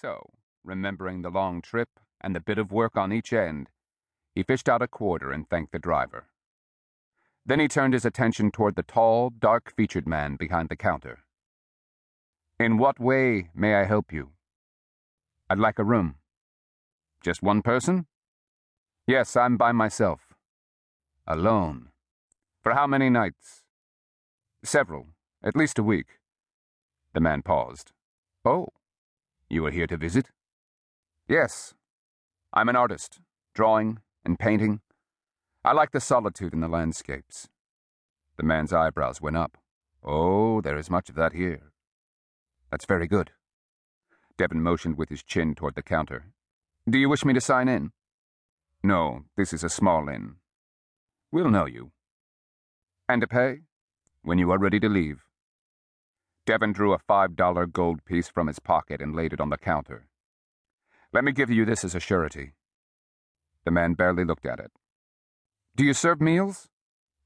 So, remembering the long trip and the bit of work on each end, he fished out a quarter and thanked the driver. Then he turned his attention toward the tall, dark featured man behind the counter. In what way may I help you? I'd like a room. Just one person? Yes, I'm by myself. Alone. For how many nights? Several. At least a week. The man paused. Oh, you are here to visit? Yes. I'm an artist, drawing and painting. I like the solitude in the landscapes. The man's eyebrows went up. Oh, there is much of that here. That's very good. Devon motioned with his chin toward the counter. Do you wish me to sign in? No, this is a small inn. We'll know you. And to pay? When you are ready to leave. Devon drew a five dollar gold piece from his pocket and laid it on the counter. Let me give you this as a surety. The man barely looked at it. Do you serve meals?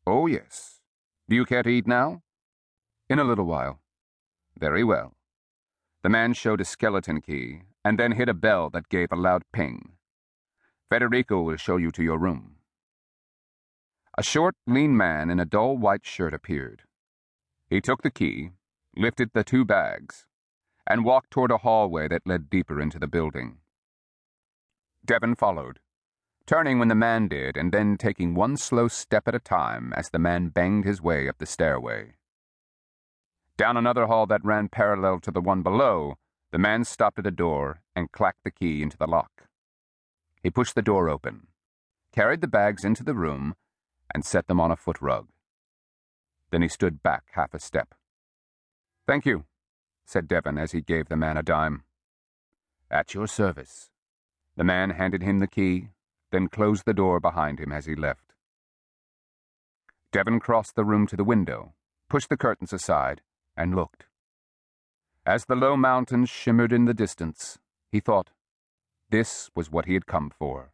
Oh, yes. Do you care to eat now? In a little while. Very well. The man showed a skeleton key and then hit a bell that gave a loud ping. Federico will show you to your room. A short, lean man in a dull white shirt appeared. He took the key, lifted the two bags, and walked toward a hallway that led deeper into the building. Devon followed, turning when the man did and then taking one slow step at a time as the man banged his way up the stairway. Down another hall that ran parallel to the one below, the man stopped at a door and clacked the key into the lock. He pushed the door open, carried the bags into the room, and set them on a foot rug. Then he stood back half a step. Thank you, said Devon as he gave the man a dime. At your service. The man handed him the key, then closed the door behind him as he left. Devon crossed the room to the window, pushed the curtains aside, and looked. As the low mountains shimmered in the distance, he thought, this was what he had come for.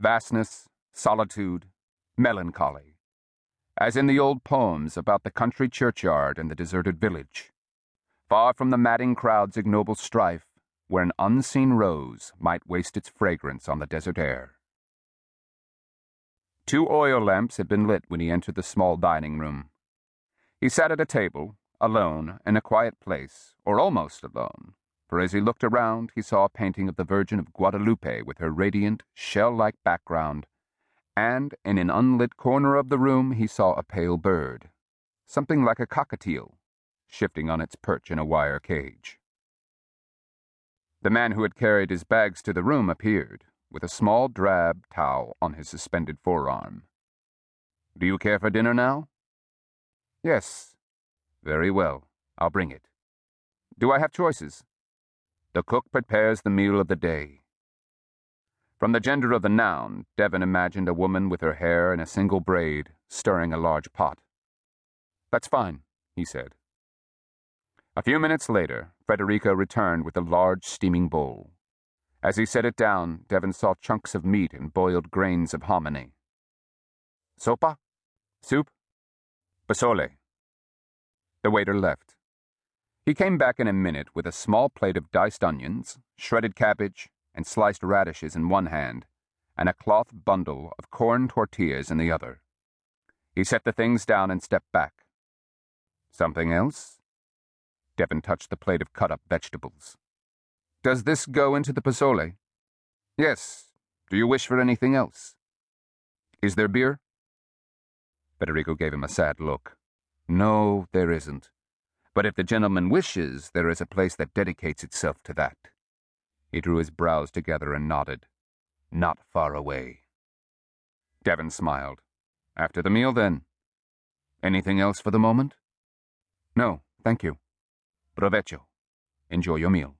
Vastness, solitude, melancholy, as in the old poems about the country churchyard and the deserted village. Far from the madding crowd's ignoble strife, where an unseen rose might waste its fragrance on the desert air. Two oil lamps had been lit when he entered the small dining room. He sat at a table, alone, in a quiet place, or almost alone, for as he looked around, he saw a painting of the Virgin of Guadalupe with her radiant, shell like background, and in an unlit corner of the room he saw a pale bird, something like a cockatiel, shifting on its perch in a wire cage. The man who had carried his bags to the room appeared, with a small drab towel on his suspended forearm. Do you care for dinner now? Yes, very well, I'll bring it. Do I have choices? The cook prepares the meal of the day. From the gender of the noun, Devon imagined a woman with her hair in a single braid, stirring a large pot. That's fine, he said. A few minutes later, Federico returned with a large steaming bowl. As he set it down, Devon saw chunks of meat and boiled grains of hominy. Sopa? Soup? Pozole. The waiter left. He came back in a minute with a small plate of diced onions, shredded cabbage, and sliced radishes in one hand, and a cloth bundle of corn tortillas in the other. He set the things down and stepped back. Something else? Devon touched the plate of cut up vegetables. Does this go into the pozole? Yes. Do you wish for anything else? Is there beer? Federico gave him a sad look. No, there isn't. But if the gentleman wishes, there is a place that dedicates itself to that. He drew his brows together and nodded. Not far away. Devon smiled. After the meal, then. Anything else for the moment? No, thank you. Provecho. Enjoy your meal.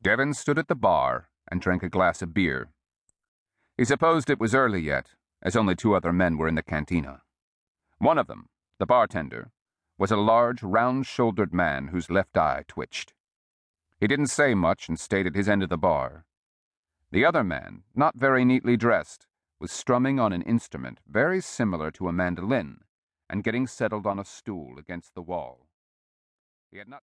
Devon stood at the bar and drank a glass of beer. He supposed it was early yet, as only two other men were in the cantina. One of them, the bartender, was a large, round shouldered man whose left eye twitched. He didn't say much and stayed at his end of the bar. The other man, not very neatly dressed, was strumming on an instrument very similar to a mandolin and getting settled on a stool against the wall. He had not